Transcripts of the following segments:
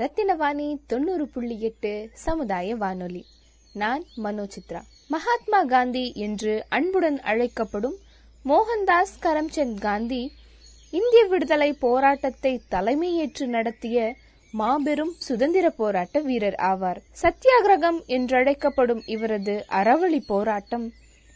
ரத்தினவாணி தொண்ணூறு புள்ளி எட்டு சமுதாய வானொலி. நான் மனோசித்ரா மகாத்மா காந்தி என்று அன்புடன் அழைக்கப்படும் மோகன்தாஸ் கரம்சந்த் காந்தி இந்திய விடுதலை போராட்டத்தை தலைமையேற்று நடத்திய மாபெரும் சுதந்திர போராட்ட வீரர் ஆவார். சத்தியாகிரகம் என்றழைக்கப்படும் இவரது அறவழி போராட்டம்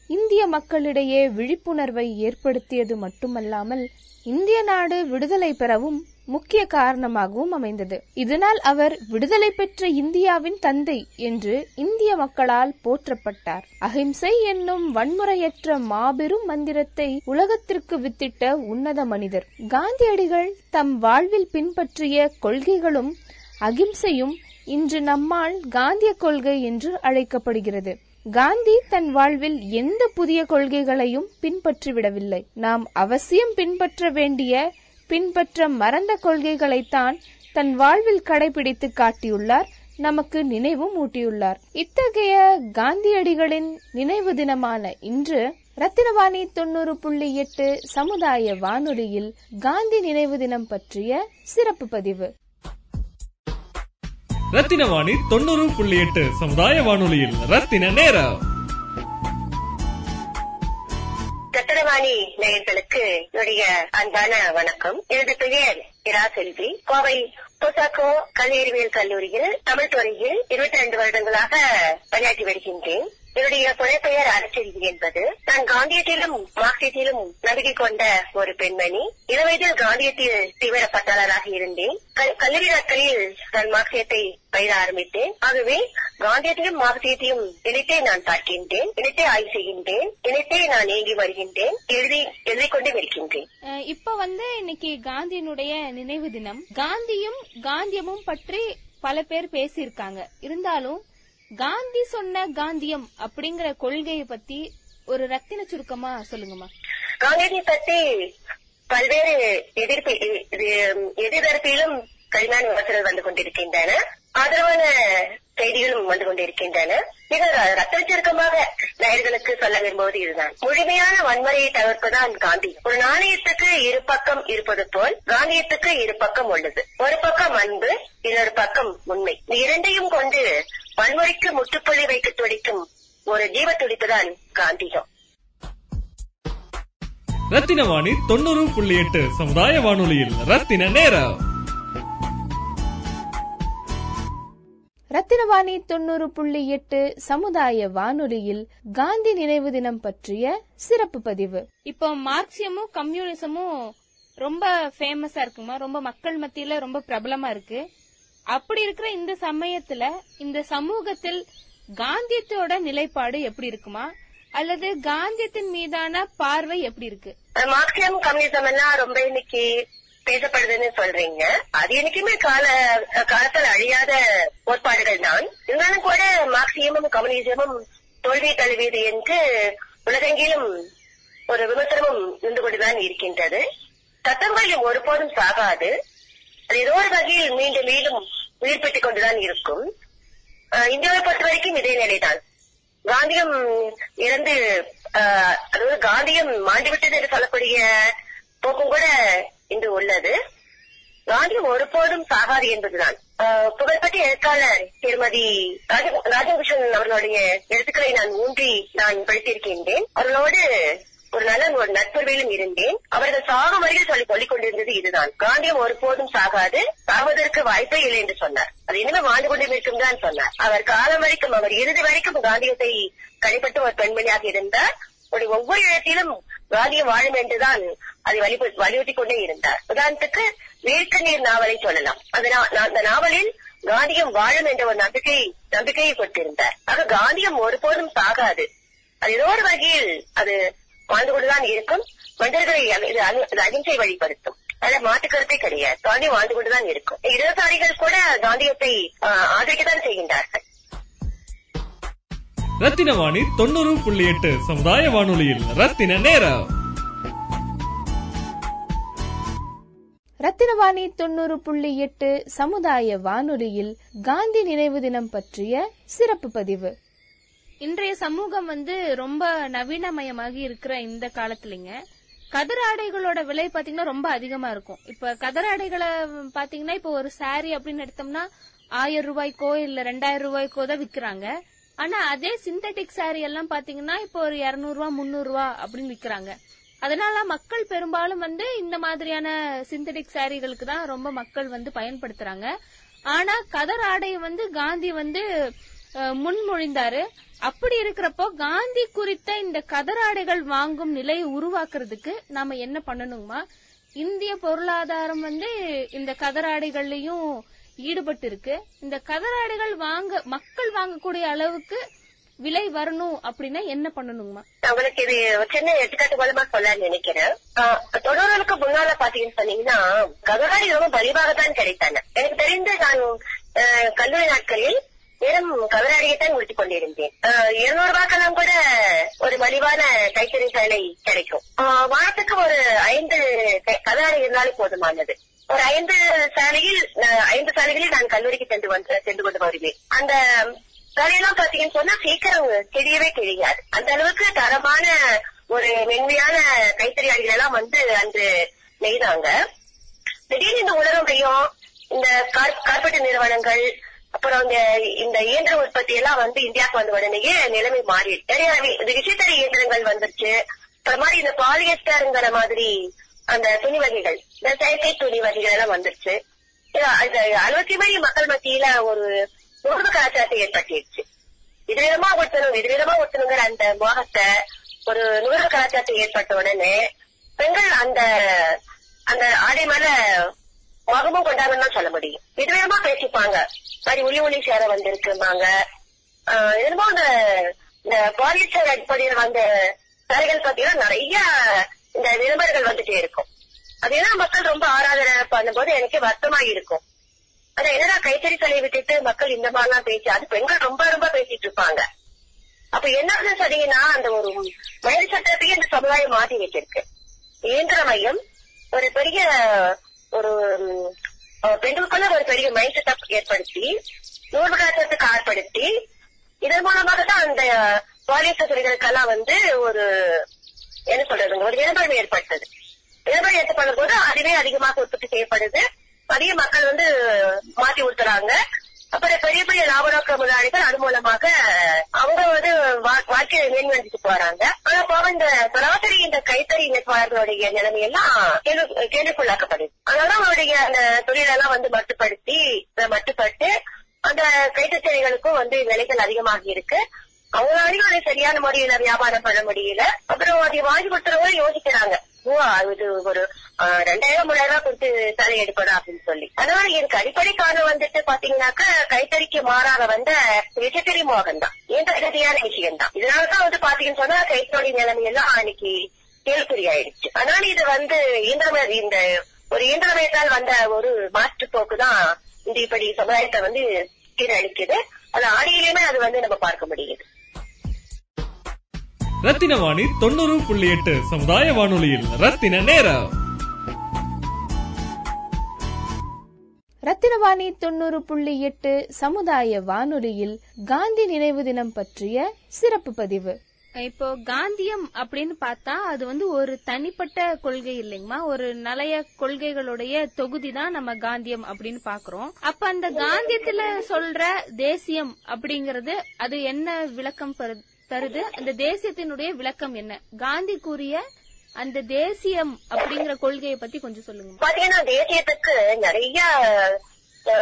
இந்திய மக்களிடையே விழிப்புணர்வை ஏற்படுத்தியது மட்டுமல்லாமல் இந்திய நாடு விடுதலை பெறவும் முக்கிய காரணமாகவும் அமைந்தது. இதனால் அவர் விடுதலை பெற்ற இந்தியாவின் தந்தை என்று இந்திய மக்களால் போற்றப்பட்டார். அஹிம்சை என்னும் வன்முறையற்ற மாபெரும் மந்திரத்தை உலகத்திற்கு வித்திட்ட உன்னத மனிதர். காந்தியடிகள் தம் வாழ்வில் பின்பற்றிய கொள்கைகளும் அகிம்சையும் இன்று நம்மால் காந்திய கொள்கை என்று அழைக்கப்படுகிறது. காந்தி தன் வாழ்வில் எந்த புதிய கொள்கைகளையும் பின்பற்றிவிடவில்லை. நாம் அவசியம் பின்பற்ற வேண்டிய பின்பற்ற மறந்த கொள்கைகளைத்தான் தன் வாழ்வில் கடைபிடித்து காட்டியுள்ளார் நமக்கு நினைவும் ஊட்டியுள்ளார் இத்தகைய காந்தியடிகளின் நினைவு தினமான இன்று ரத்தினவாணி தொண்ணூறு புள்ளி எட்டு சமுதாய வானொலியில் காந்தி நினைவு தினம் பற்றிய சிறப்பு பதிவு. ரத்தினவாணி தொண்ணூறு புள்ளி எட்டு சமுதாய வானொலியில் ரத்தின நேரம். ரத்தனவாணி நேயர்களுக்கு என்னுடைய அன்பான வணக்கம். எனது பெயர் இரா செல்வி. கோவை பொசாக்கோ கல்லறிவியல் கல்லூரியில் தமிழ் துறையில் இருபத்தி ரெண்டு வருடங்களாக பணியாற்றி வருகின்றேன். என்னுடைய புனைப்பெயர் அரசெல்வி என்பது. நான் காந்தியத்திலும் மார்க்சியத்திலும் நம்பிக்கை கொண்ட ஒரு பெண்மணி. இளவயதில் காந்தியத்தில் தீவிர பட்டாளராக இருந்தேன். கல்லூரி நாட்களில் நான் மார்க்சியத்தை பயிர ஆரம்பித்தேன். ஆகவே காந்தியத்தையும் மார்க்சியத்தையும் இணைத்தே நான் பார்க்கின்றேன். இணைத்தே ஆய்வு செய்கின்றேன். இணைத்தே நான் இயங்கி வருகின்றேன். எழுதி எழுதி கொண்டே இருக்கின்றேன் இப்ப வந்து இன்னைக்கு காந்தியினுடைய நினைவு தினம். காந்தியும் காந்தியமும் பற்றி பல பேர் பேசியிருக்காங்க. இருந்தாலும் காந்தி சொன்ன காந்தியம் அப்படிங்கிற கொள்கையை பத்தி ஒரு ரத்தின சுருக்கமா சொல்லுங்கம்மா. காந்தியை பத்தி பல்வேறு எதிர்ப்பு எ- எ- எதிர்தரப்பிலும் கடுமையான வந்து கொண்டிருக்கின்றன ஆதரவான செய்திகளும் வந்து கொண்டிருக்கின்றன. மிக ர- சுருக்கமாக நேயர்களுக்கு சொல்ல விரும்புவது இதுதான். முழுமையான வன்முறையை தவிர்ப்பதுதான் காந்தி. ஒரு நாணயத்துக்கு இரு பக்கம் இருப்பது போல் காந்தியத்துக்கு இரு பக்கம் உள்ளது. ஒரு பக்கம் அன்பு இன்னொரு பக்கம் உண்மை. இரண்டையும் கொண்டு வன்முறைக்கு முற்றுப்புள்ளி வைக்க துடிக்கும் ஒரு ஜீவ துடிப்புதான் காந்தியம். ரத்தினவாணி தொண்ணூறு புள்ளி எட்டு சமுதாய வானொலியில் ரத்தின நேரம். ரத்தினவாணி தொண்ணூறு புள்ளி எட்டு சமுதாய வானொலியில் காந்தி நினைவு தினம் பற்றிய சிறப்பு பதிவு. இப்போ மார்க்சியமும் கம்யூனிசமும் ரொம்ப ஃபேமஸா இருக்குமா? ரொம்ப மக்கள் மத்தியில ரொம்ப பிரபலமா இருக்கு. அப்படி இருக்கிற இந்த சமயத்துல இந்த சமூகத்தில் காந்தியத்தோட நிலைப்பாடு எப்படி இருக்குமா? அல்லது காந்தியத்தின் மீதான பார்வை எப்படி இருக்கு? மார்க்சியம் கம்யூனிசம் எல்லாம் ரொம்ப இன்னைக்கு பேசப்படுதுன்னு சொல்றீங்க. அது எனக்குமே கால காலத்தில் அழியாத கோட்பாடுகள் தான். இருந்தாலும் கூட மார்க்சியமும் கம்யூனிசமும் தோல்வி தழுவியது என்று உலகெங்கிலும் ஒரு விமர்சனமும் இருந்து கொண்டுதான் இருக்கின்றது. தத்தங்கள் ஒருபோதும் சாகாது. அது ஏதோ ஒரு வகையில் மீண்டும் மீண்டும் உயிர் பெற்றுக் கொண்டுதான் இருக்கும். அஹ் இந்தியாவை பொறுத்த வரைக்கும் இதே நிலைதான். காந்தியம் இறந்து அதாவது காந்தியம் மாண்டிவிட்டது என்று சொல்லக்கூடிய போக்கும் கூட இன்று உள்ளது. காந்தியம் ஒருபோதும் சாகாது என்பதுதான். புகழ்பெற்ற எழுத்தாளர் திருமதி ராஜ- ராஜகிருஷ்ணன் அவர்களுடைய எழுத்துக்களை நான் ஊன்றி நான் படித்திருக்கின்றேன். அவர்களோடு ஒரு நல்ல ஒரு நட்புறவிலும் இருந்தேன். அவர்கள் சாகும் வரையில் சொல்லி சொல்லிக் கொண்டிருந்தது இதுதான். காந்தியம் ஒருபோதும் சாகாது. சாவதற்கு வாய்ப்பே இல்லை என்று சொன்னார். அது இனிமே வாழ்ந்து கொண்டே இருக்கும் தான் சொன்னார். அவர் காலம் வரைக்கும் அவர் இறுதி வரைக்கும் காந்தியத்தை கழிப்பட்டு ஒரு பெண்மணியாக இருந்தார். உடைய ஒவ்வொரு இடத்திலும் காந்தியம் வாழும் என்றுதான் அதை வலிபு- வலியுறுத்திக் கொண்டே இருந்தார். உதாரணத்துக்கு வேர்க்கண்ணீர் நாவலை சொல்லலாம். அந்த நாவலில் காந்தியம் வாழும் என்ற ஒரு நம்பிக்கை நம்பிக்கையை கொடுத்திருந்தார். ஆக காந்தியம் ஒருபோதும் சாகாது. அது ஏதோ ஒரு வகையில் அது வாழ்ந்து கொண்டுதான் இருக்கும். மனிதர்களை இது அகிம்சை வழிபடுத்தும் அதுல மாற்று கிடையாது. காந்தியம் வாழ்ந்து கொண்டுதான் இருக்கும். இடதுசாரிகள் கூட காந்தியத்தை ஆஹ், ஆதரிக்கத்தான் செய்கின்றார்கள். ரத்தினவாணி தொண்ணூறு புள்ளி எட்டு. சமுதாய வானொலியில் ரத்தின நேரம். ரத்தினவாணி தொண்ணூறு புள்ளி எட்டு சமுதாய வானொலியில் காந்தி நினைவு தினம் பற்றிய சிறப்பு பதிவு. இன்றைய சமூகம் வந்து ரொம்ப நவீனமயமாகி இருக்கிற இந்த காலத்துலங்க. கதர் ஆடைகளோட விலை பாத்தீங்கன்னா ரொம்ப அதிகமா இருக்கும். இப்ப கதர் ஆடைகளை பாத்தீங்கன்னா இப்ப ஒரு saree அப்படின்னு எடுத்தோம்னா ஆயிரம் ரூபாய்க்கோ இல்ல ரெண்டாயிரம் ரூபாய்க்கோ தான் விக்கிறாங்க. ஆனா அதே சிந்தட்டிக் சாரி எல்லாம் பாத்தீங்கன்னா இப்போ ஒரு இருநூறு ரூபா முந்நூறு ரூபா அப்படின்னு விக்கிறாங்க. அதனால மக்கள் பெரும்பாலும் வந்து இந்த மாதிரியான சிந்தட்டிக் சாரிகளுக்கு தான் ரொம்ப மக்கள் வந்து பயன்படுத்துறாங்க. ஆனா கதர் ஆடையை வந்து காந்தி வந்து முன்மொழிந்தாரு. அப்படி இருக்கிறப்போ காந்தி குறித்த இந்த கதர் ஆடைகள் வாங்கும் நிலையை உருவாக்குறதுக்கு நாம என்ன பண்ணணுமா இந்திய பொருளாதாரம் வந்து இந்த கதர் ஆடைகள்லயும் ஈடுபட்டு இருக்கு இந்த கதராடைகள் வாங்க மக்கள் வாங்கக்கூடிய அளவுக்கு விலை வரணும் அப்படின்னா என்ன பண்ணணுங்கம்மா? உங்களுக்கு இது சின்ன எடுத்துக்காட்டு மூலமா சொல்ல நினைக்கிறேன். ஆஹ், தொடர்களுக்கு முன்னால பாத்தீங்கன்னு சொன்னீங்கன்னா கதராடி ரொம்ப மலிவாக தான் கிடைத்தாங்க. எனக்கு தெரிந்து நான் ஆஹ், கல்லூரி நாட்களில் வெறும் கதராடியை தான் உடுத்திக் கொண்டிருந்தேன். ஆஹ், இருநூறு ரூபாய்க்கெல்லாம் கூட ஒரு மலிவான கைத்தறி சேலை கிடைக்கும். ஆஹ், வாரத்துக்கு ஒரு ஐந்து கதராடி இருந்தாலும் போதுமானது. ஒரு ஐந்து சாலையில் ஐந்து சாலைகளில் நான் கல்லூரிக்கு சென்று வந்து சென்று கொண்டு வருவேன். அந்த வேலையெல்லாம் பாத்தீங்கன்னு சொன்னா சீக்கிரம் தெரியவே தெரியாது. அந்த அளவுக்கு தரமான ஒரு மென்மையான கைத்தறி ஆடிகள் எல்லாம் வந்து அன்று நெய்தாங்க. திடீர்னு இந்த உலகமையும் இந்த கார்- நிறுவனங்கள் அப்புறம் இந்த இந்த இயந்திர உற்பத்தி எல்லாம் வந்து இந்தியாவுக்கு வந்த உடனேயே நிலைமை மாறிடுச்சு. நிறைய இந்த விசைத்தறி இயந்திரங்கள் வந்துருச்சு. அப்புறம் மாதிரி இந்த பாலியஸ்டருங்கிற மாதிரி அந்த துணி வகைகள் இந்த செயற்கை துணி வகைகள் எல்லாம் வந்துருச்சு. இது அந்த மக்கள் மத்தியில ஒரு உணர்வு கலாச்சாரத்தை ஏற்பட்டிருச்சு இது விதமா ஒட்டணும் இது விதமா அந்த மோகத்தை ஒரு நுகர்வு கலாச்சாரத்தை ஏற்பட்ட உடனே பெண்கள் அந்த அந்த ஆடை மேல மகமும் கொண்டாங்கன்னு சொல்ல முடியும். இது விதமா பேசிப்பாங்க. மாதிரி ஒளி ஒளி சேர வந்திருக்குமாங்க ஆஹ் என்னமோ இந்த இந்த பாலிஸ்டர் அடிப்படையில் வந்த சாரிகள் பாத்தீங்கன்னா நிறைய இந்த விளம்பரங்கள் வந்துட்டே இருக்கும். அதெல்லாம் மக்கள் ரொம்ப ஆராதனை பண்ணும்போது எனக்கு வருத்தமா இருக்கும். ஆனா என்னடா கைத்தறி சலை விட்டுட்டு மக்கள் இந்த மாதிரிலாம் பேசி அது பெண்கள் ரொம்ப ரொம்ப பேசிட்டு இருப்பாங்க. அப்ப என்ன ஆகுதுன்னு சொன்னீங்கன்னா அந்த ஒரு மயில் சட்டத்தையே இந்த சமுதாயம் மாத்தி வச்சிருக்கு இயந்திர மையம் ஒரு பெரிய ஒரு பெண்களுக்குள்ள ஒரு பெரிய மைண்ட் செட்டப் ஏற்படுத்தி நூறு கலாச்சாரத்துக்கு ஆட்படுத்தி இதன் மூலமாக தான் அந்த பாலியல் துறைகளுக்கெல்லாம் வந்து ஒரு என்ன சொல்றது ஒரு விளம்பரம் ஏற்பட்டது. இனப்பழம் ஏற்படும் போது அதுவே அதிகமாக உற்பத்தி செய்யப்படுது. அதிக மக்கள் வந்து மாத்தி ஊத்துறாங்க. அப்புறம் பெரிய பெரிய லாப நோக்க முதலாளிகள் அது மூலமாக அவங்க வந்து வா- வாழ்க்கையை மேம்படுத்திட்டு போறாங்க. ஆனா போக இந்த சராசரி இந்த கைத்தறி நெசவாளர்களுடைய நிலைமை எல்லாம் கேள்விக்குள்ளாக்கப்படுது. அதனால அவருடைய அந்த தொழிலெல்லாம் வந்து மட்டுப்படுத்தி மட்டுப்பட்டு அந்த கைத்தறிகளுக்கும் வந்து விலைகள் அதிகமாக இருக்கு. அவங்களாலையும் அதை சரியான முறையில வியாபாரம் பண்ண முடியல. அப்புறம் அதை வாங்கி கொடுத்துறவங்க யோசிக்கிறாங்க. ஓ இது ஒரு ரெண்டாயிரம் மூணாயிரம் ரூபாய் கொடுத்து தலை எடுக்கணும் அப்படின்னு சொல்லி. அதனால எனக்கு அடிப்படை காரணம் வந்துட்டு பாத்தீங்கன்னாக்க கைத்தறிக்கு மாறாக வந்த விசைத்தறி மோகம் தான் இயந்திர ரீதியான விஷயம் தான் இதனாலதான் வந்து பாத்தீங்கன்னு சொன்னா கைத்தொழில் நிலைமை எல்லாம் அன்னைக்கு கேள்வி ஆயிடுச்சு. அதனால இது வந்து இயந்திரம இந்த ஒரு இயந்திரமயத்தால் வந்த ஒரு மாற்று போக்கு தான் இந்த இப்படி சமுதாயத்தை வந்து சீரழிக்குது. அது ஆடியிலுமே அது வந்து நம்ம பார்க்க முடியுது. ரத்தின வாணி தொண்ணூறு புள்ளி எட்டு சமுதாய வானொலியில். ரத்தின நேரம். ரத்தினவாணி தொண்ணூறு புள்ளி எட்டு சமுதாய வானொலியில் காந்தி நினைவு தினம் பற்றிய சிறப்பு பதிவு. இப்போ காந்தியம் அப்படின்னு பார்த்தா அது வந்து ஒரு தனிப்பட்ட கொள்கை இல்லைங்கம்மா. ஒரு நலைய கொள்கைகளுடைய தொகுதி தான் நம்ம காந்தியம் அப்படின்னு பாக்குறோம் அப்ப அந்த காந்தியத்துல சொல்ற தேசியம் அப்படிங்கறது அது என்ன விளக்கம் பரு- தருது. அந்த தேசியத்தினுடைய விளக்கம் என்ன? காந்தி கூறிய அந்த தேசியம் அப்படிங்கிற கொள்கையை பத்தி கொஞ்சம் சொல்லுங்க பாத்தீங்கன்னா தேசியத்துக்கு நிறைய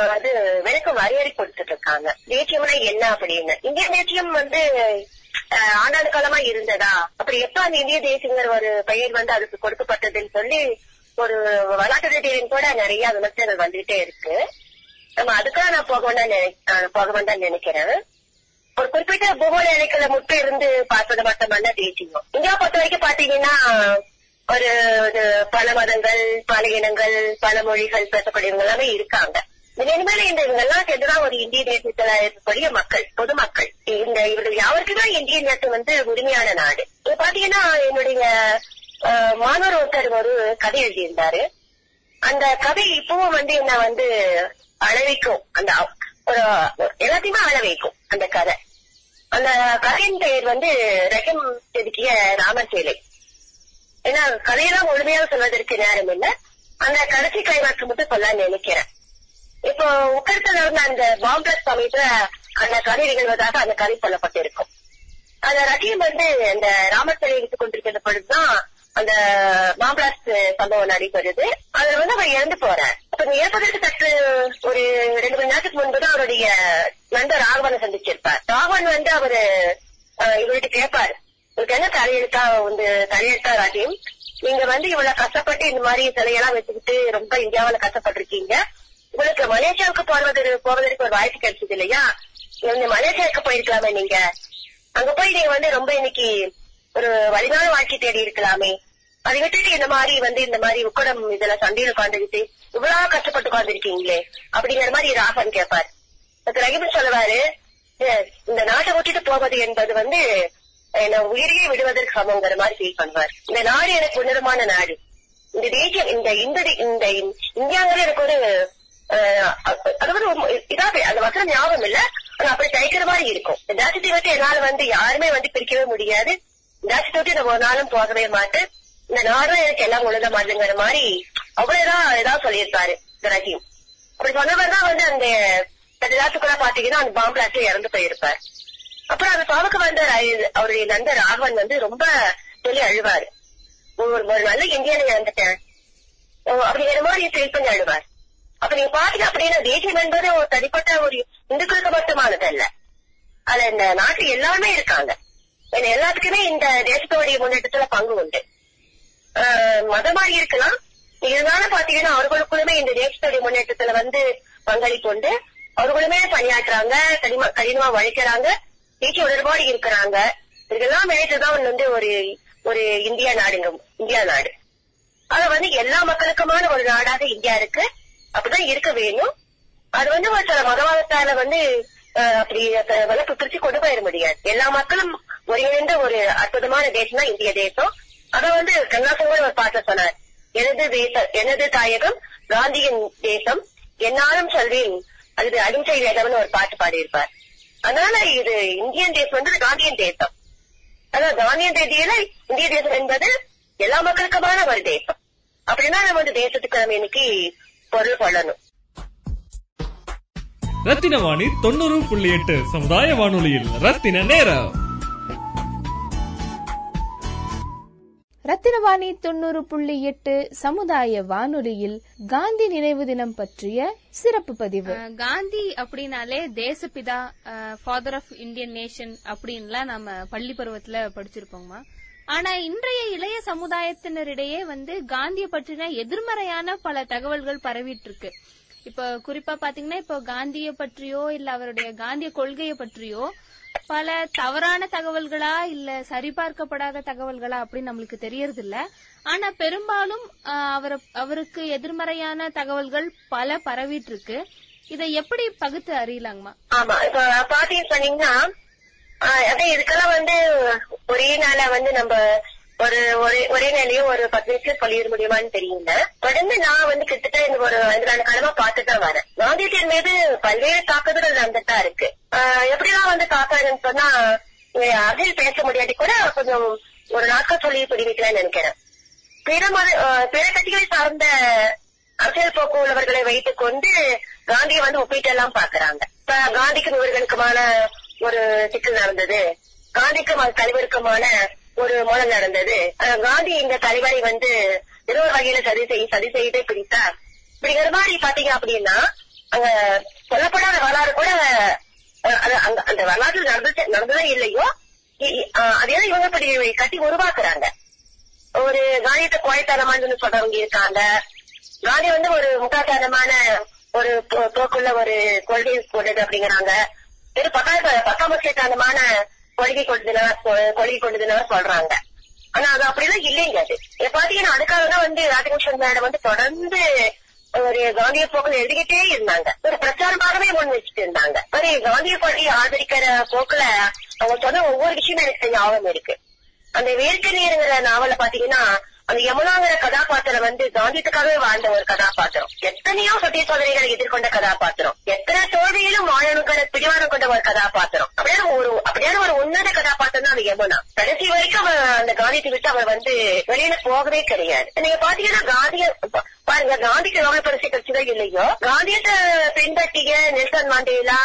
அது விளக்கம் வரையறை கொடுத்துட்டு இருக்காங்க. தேசியம்னா என்ன அப்படின்னு? இந்திய தேசியம் வந்து ஆண்டாண்டு காலமா இருந்ததா? அப்படி எப்ப அந்த இந்திய தேசியங்கிற ஒரு பெயர் வந்து அதுக்கு கொடுக்கப்பட்டதுன்னு சொல்லி ஒரு வரலாற்று ரீதியிலும் கூட நிறைய விமர்சனங்கள் வந்துகிட்டே இருக்கு. நம்ம அதுக்காக நான் போக வேண்டாம் நினை- போக வேண்டாம் நினைக்கிறேன். ஒரு குறிப்பிட்ட பூகோள இலைக்குள்ள முட்டை இருந்து பார்ப்பது மட்டுமல்ல தேசியம். இந்தியா பொறுத்த வரைக்கும் பாத்தீங்கன்னா ஒரு பல மதங்கள் பல இனங்கள் பல மொழிகள் பேசக்கூடியவங்க எல்லாமே இருக்காங்க. இனிமேல இந்த இவங்கெல்லாம் சேர்ந்துதான் ஒரு இந்திய தேசத்துல இருக்கக்கூடிய மக்கள் பொதுமக்கள். இந்த இவர்கள் யாருக்குமே இந்திய தேசம் வந்து உரிமையான நாடு. இது பாத்தீங்கன்னா என்னுடைய மாணவர் ஒருத்தர் ஒரு கதை எழுதியிருந்தாரு. அந்த கதை இப்பவும் வந்து என்ன வந்து அளவைக்கும். அந்த ஒரு எல்லாத்தையுமே அளவைக்கும் அந்த கதை. அந்த கதையின் பெயர் வந்து ரகம் செதுக்கிய ராமர் சேலை ஏன்னா கதையெல்லாம் முழுமையாக சொல்வதற்கு நேரம் இல்ல. அந்த கடைசி கைவாக்கு மட்டும் சொல்ல நினைக்கிறேன். இப்போ உக்கரத்துல நடந்த அந்த பாம்பர் சமயத்துல அந்த கதை நிகழ்வதாக அந்த கதை சொல்லப்பட்டிருக்கும். அந்த ரத்தியம் வந்து அந்த ராமர் சிலை எடுத்துக் கொண்டிருக்கிற பொழுதுதான் அந்த மாம்பிளாஸ்ட் சம்பவம் நடைபெறுது. அதுல வந்து அவர் இறந்து போறார். அப்ப இந்த இறப்பதற்கு சற்று ஒரு ரெண்டு மணி நேரத்துக்கு முன்பு தான் அவருடைய நண்பர் ராகவனை சந்திச்சிருப்பார். ராகவன் வந்து அவரு இவர்கிட்ட கேட்பாரு. உங்களுக்கு என்ன தலையெழுத்தா வந்து தலையெழுத்தா ராஜியம் நீங்க வந்து இவ்வளவு கஷ்டப்பட்டு இந்த மாதிரி சிலையெல்லாம் வச்சுக்கிட்டு ரொம்ப இந்தியாவுல கஷ்டப்பட்டிருக்கீங்க. உங்களுக்கு மலேசியாவுக்கு போறது போவதற்கு ஒரு வாய்ப்பு கிடைச்சது இல்லையா? மலேசியாவுக்கு போயிருக்கலாமே நீங்க. அங்க போய் நீங்க வந்து ரொம்ப இன்னைக்கு ஒரு வலிமையான வாழ்க்கை தேடி இருக்கலாமே. அதை விட்டுட்டு இந்த மாதிரி வந்து இந்த மாதிரி உக்கடம் இதுல சண்டையில உட்காந்துக்கிட்டு இவ்வளவு கஷ்டப்பட்டு உட்காந்துருக்கீங்களே அப்படிங்கிற மாதிரி ராகவன் கேட்பார். அதுக்கு சொல்லுவாரு இந்த நாட்டை விட்டுட்டு போவது என்பது வந்து என்ன உயிரையே விடுவதற்கு சமங்கிற மாதிரி ஃபீல் பண்ணுவார். இந்த நாடு எனக்கு உன்னதமான நாடு. இந்த தேசியம் இந்த இந்த இந்த இந்தியாங்கிறது எனக்கு ஒரு அதாவது அது வந்து இதா அந்த வசனம் ஞாபகம் இல்ல. ஆனா அப்படி தைக்கிற மாதிரி இருக்கும். இந்த தேசத்தை விட்டு என்னால வந்து யாருமே வந்து பிரிக்கவே முடியாது. இந்த டூட்டி நம்ம ஒரு நாளும் போகவே மாட்டேன். இந்த நாடும் எனக்கு எல்லாம் உலக மாட்டுங்கிற மாதிரி அவ்வளவுதான் ஏதாவது சொல்லியிருப்பாரு ரஹீம். அப்படி சொன்னவர் தான் வந்து அந்த கடிதாத்துக்குள்ள பாத்தீங்கன்னா அந்த பாம்பு இறந்து போயிருப்பார். அப்புறம் அந்த பாவுக்கு வந்த அவருடைய நண்பர் ராகவன் வந்து ரொம்ப சொல்லி அழுவாரு. ஒரு நல்ல இந்தியனை இறந்துட்டேன். ஓ, அப்படிங்கிற மாதிரி ஃபீல் பண்ணி அழுவார். அப்ப நீங்க பாத்தீங்க அப்படின்னா தேசியம் என்பது ஒரு தனிப்பட்ட ஒரு இந்துக்களுக்கு மட்டுமானது அல்ல அதுல இந்த நாட்டுல எல்லாருமே இருக்காங்க. எல்லாத்துக்குமே இந்த தேசத்தோடைய முன்னேற்றத்துல பங்கு உண்டு. ஆஹ் மதமாறி இருக்கலாம். இருந்தாலும் பாத்தீங்கன்னா அவர்களுக்குள்ளுமே இந்த தேசத்துடைய முன்னேற்றத்துல வந்து பங்களிப்பு உண்டு. அவர்களுமே பணியாற்றுறாங்க கடிமா கடினமா உழைக்கிறாங்க தேசிய உடன்பாடு இருக்கிறாங்க. இதெல்லாம் இணைத்துதான் வந்து ஒரு ஒரு இந்தியா நாடுங்க இந்தியா நாடு. அது வந்து எல்லா மக்களுக்குமான ஒரு நாடாக இந்தியா இருக்கு. அப்படிதான் இருக்க வேணும் அது வந்து ஒரு சில மதவாதத்தால வந்து அப்படி வளர்ப்பு பிரிச்சு கொண்டு போயிட முடியாது. எல்லா மக்களும் ஒருங்கிணைந்த ஒரு அற்புதமான தேசம் தான் இந்திய தேசம். அத வந்து கண்ணாசங்கர் ஒரு பாட்டு சொன்னார். எனது தேசம் எனது தாயகம் காந்தியின் தேசம். என்னாலும் சொல்வேன். அது அகிம்சை வேதம்னு ஒரு பாட்டு பாடியிருப்பார். அதனால இது இந்தியன் தேசம் வந்து காந்தியன் தேசம். அதான் காந்தியன் தேதியில இந்திய தேசம் என்பது எல்லா மக்களுக்குமான ஒரு தேசம். அப்படின்னா நம்ம வந்து தேசத்துக்கு நம்ம இன்னைக்கு பொருள் கொள்ளணும். ரத்தின வாணி தொண்ணூறு புள்ளி எட்டு சமுதாய வானொலியில் ரத்தின நேரம். ரத்தினவாணி தொண்ணூறு புள்ளி எட்டு சமுதாய வானொலியில் காந்தி நினைவு தினம் பற்றிய சிறப்பு பதிவு. காந்தி அப்படின்னாலே தேசப்பிதா ஃபாதர் ஆஃப் இந்தியன் நேஷன் அப்படின்லாம் நம்ம பள்ளி பருவத்துல படிச்சிருப்போமா ஆனா இன்றைய இளைய சமுதாயத்தினரிடையே வந்து காந்திய பற்றின எதிர்மறையான பல தகவல்கள் பரவிட்டு இருக்கு இப்ப குறிப்பா பாத்தீங்கன்னா இப்போ காந்திய பற்றியோ இல்ல அவருடைய காந்திய கொள்கையை பற்றியோ பல தவறான தகவல்களா இல்ல சரிபார்க்கப்படாத தகவல்களா அப்படின்னு நம்மளுக்கு தெரியறது இல்ல ஆனா பெரும்பாலும் ஆஹ், அவர அவருக்கு எதிர்மறையான தகவல்கள் பல பரவிட்டு இருக்கு இதை எப்படி பகுத்து அறியலாங்கம்மா? ஆமா இப்ப சொன்னீங்கன்னா அதான் இதுக்கெல்லாம் வந்து ஒரே நாள வந்து நம்ம ஒரு ஒரே ஒரே நாளையும் ஒரு பத்து நிமிஷம் சொல்லிட முடியுமான்னு தெரியல. தொடர்ந்து நான் வந்து கிட்டத்தட்ட இந்த ஒரு ஐந்து காலமா பார்த்துட்டு தான் வரேன். காந்தியத்தின் மீது பல்வேறு தாக்குதல்கள் வந்துட்டா இருக்கு. ஆஹ் எப்படிலாம் வந்து தாக்காதுன்னு சொன்னா அதில் பேச முடியாட்டி கூட கொஞ்சம் ஒரு நாட்கள் சொல்லி புரிவிக்கலாம்னு நினைக்கிறேன். பிற மத பிற கட்சிகளை சார்ந்த அரசியல் போக்கு உள்ளவர்களை வைத்துக் கொண்டு காந்தியை வந்து ஒப்பிட்டு எல்லாம் பாக்குறாங்க இப்ப காந்திக்கும் இவர்களுக்குமான ஒரு சிக்கல் நடந்தது. காந்திக்கும் தலைவருக்குமான ஒரு மோதல் நடந்தது. காந்தி இந்த தலைவரை வந்து ஏதோ ஒரு வகையில சதி செய் சதி செய்யிட்டே பிடித்தார் இப்படிங்கிற மாதிரி பாத்தீங்க அப்படின்னா அங்க சொல்லப்படாத வரலாறு கூட அந்த வரலாறு நடந்து நடந்ததே இல்லையோ இ- இவங்க இப்படி கட்டி உருவாக்குறாங்க. ஒரு காந்தியத்தை கோயத்தனமானு சொல்றவங்க இருக்காங்க. காந்தி வந்து ஒரு முட்டாள்தனமான ஒரு போ- போக்குள்ள ஒரு கொள்கை போட்டது அப்படிங்கிறாங்க. ஒரு பத்தாம் பத்தாம் வருஷத்தனமான கொள்கை கொண்டதுனால கொள்கை கொண்டதுனால சொல்றாங்க. ஆனா அது அப்படிலாம் இல்லைங்க அது. பாத்தீங்கன்னா அதுக்காக தான் வந்து ராஜகிருஷ்ணன் மேடம் வந்து தொடர்ந்து ஒரு காந்திய போக்குல எழுதிக்கிட்டே இருந்தாங்க. ஒரு பிரச்சாரமாகவே முன் வச்சுட்டு இருந்தாங்க. ஒரு காந்திய கொள்கையை ஆதரிக்கிற போக்குல அவங்க சொன்ன ஒவ்வொரு விஷயமும் எனக்கு ஞாபகம் இருக்கு. அந்த வேர்க்க நீருங்கிற நாவல பாத்தீங்கன்னா அந்த யமுனாங்கிற கதாபாத்திரம் வந்து காந்தியத்துக்காகவே வாழ்ந்த ஒரு கதாபாத்திரம். எத்தனையோ சத்திய சோதனைகளை எதிர்கொண்ட கதாபாத்திரம். எத்தனை தோல்வியிலும் வாழணுங்கிற பிடிவாரம் கொண்ட ஒரு கதாபாத்திரம். அப்படியான ஒரு அப்படியான ஒரு உன்னத கதாபாத்திரம் தான் அந்த யமுனா. கடைசி வரைக்கும் அவர் அந்த காந்தியத்தை விட்டு அவர் வந்து வெளியில போகவே கிடையாது. நீங்க பாத்தீங்கன்னா காந்திய பாருங்க காந்திக்கு நோபல் பரிசு கிடைச்சதோ இல்லையோ காந்தியத்தை பின்பற்றிய நெல்சன் மாண்டேலா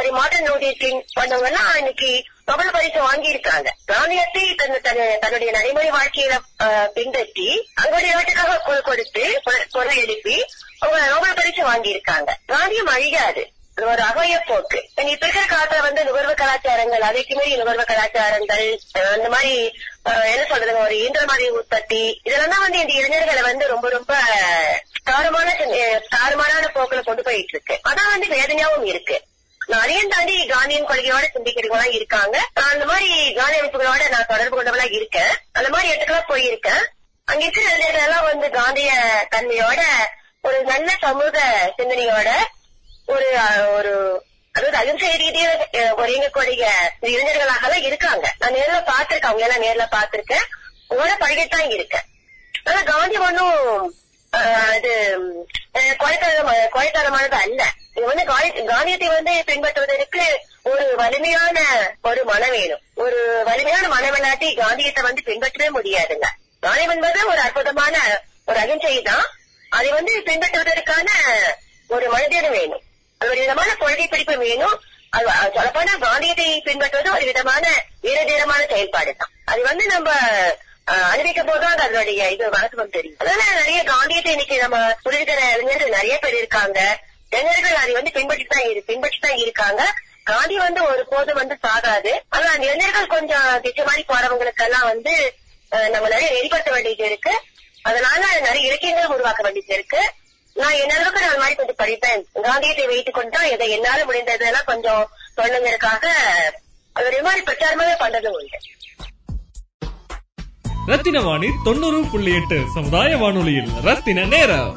ஒரு மார்டன் லூதர் கிங் பண்ணவங்க இன்னைக்கு நோபல் பரிசு வாங்கியிருக்காங்க காந்தியத்தை தன் தன்னுடைய நடைமுறை வாழ்க்கையில பின்பற்றி அங்குடையவற்றுக்காக குரல் கொடுத்து குரல் எழுப்பி அவங்க நோபல் பரிசு வாங்கியிருக்காங்க. காந்தியம் அழியாது. ஒரு அகய போக்கு. இப்ப இருக்கிற காலத்துல வந்து நுகர்வு கலாச்சாரங்கள் அதைக்கு மீறி நுகர்வு கலாச்சாரங்கள் அஹ், அந்த மாதிரி என்ன சொல்றது ஒரு இயந்திர மாதிரி உற்பத்தி இதெல்லாம் தான் வந்து இந்த இளைஞர்களை வந்து ரொம்ப ரொம்ப தாறுமான அஹ், தாறுமாறான போக்குல கொண்டு போயிட்டு இருக்கு. அதான் வந்து வேதனையாவும் இருக்கு. அதையும் தாண்டி காந்தியன் கொள்கையோட சிந்திக்கிறவங்களா இருக்காங்க. நான் அந்த மாதிரி காந்தி அமைப்புகளோட நான் தொடர்பு கொண்டவளா இருக்கேன். அந்த மாதிரி இடத்துக்குலாம் போயிருக்கேன். அங்க இருக்கிற எல்லாம் வந்து காந்திய தன்மையோட ஒரு நல்ல சமூக சிந்தனையோட ஒரு ஒரு அதாவது அகிம்சை ரீதியில ஒருங்கக்கூடிய ஒரு இளைஞர்களாக தான் இருக்காங்க. நான் நேர்ல பாத்திருக்கேன் அவங்க எல்லாம் நேர்ல பாத்திருக்கேன் உங்களோட பழகித்தான் இருக்கேன். ஆனா காந்தி ஒன்னும் இது அஹ், கொலைத்தனமானது அல்ல. இது வந்து காந்தி- காந்தியத்தை வந்து பின்பற்றுவதற்கு ஒரு வலிமையான ஒரு மனம் வேணும். ஒரு வலிமையான மனம் இல்லாட்டி காந்தியத்தை வந்து பின்பற்றவே முடியாதுங்க. காந்தியம் என்பது ஒரு அற்புதமான ஒரு அகிம்சை தான் அதை வந்து பின்பற்றுவதற்கான ஒரு மனிதனும் வேணும். அது ஒரு விதமான கொள்கை பிடிப்பு வேணும். அது அது சொல்லப்போனா காந்தியத்தை பின்பற்றுவது ஒரு விதமான வீரதீரமான செயல்பாடு தான் அது வந்து நம்ம அஹ், அனுபவிக்கும் போதுதான் அதனுடைய இது வழக்கம் தெரியும். அதனால நிறைய காந்தியத்தை இன்னைக்கு நம்ம புரிஞ்சுக்கிற இளைஞர்கள் நிறைய பேர் இருக்காங்க. இளைஞர்கள் அதை வந்து பின்பற்றி தான் பின்பற்றி தான் இருக்காங்க. காந்தி வந்து ஒரு போதும் வந்து சாகாது. ஆனா அந்த இளைஞர்கள் கொஞ்சம் திட்ட மாதிரி போறவங்களுக்கு எல்லாம் வந்து நம்ம நிறைய வெளிப்படுத்த வேண்டியது இருக்கு. அதனால நிறைய இலக்கியங்கள் உருவாக்க வேண்டியது இருக்கு. நான் என்ன அளவுக்கு நான் மாதிரி கொஞ்சம் படிப்பேன்? காந்தியத்தை வைத்துக் கொண்டு தான் இதை என்னால முடிந்ததெல்லாம் கொஞ்சம் சொல்லுங்கிறதுக்காக அது ஒரு மாதிரி பிரச்சாரமாவே பண்றது உண்டு ரத்தின வாணி தொண்ணூறு புள்ளி எட்டு சமுதாய வானொலியில். ரத்தின நேரம்.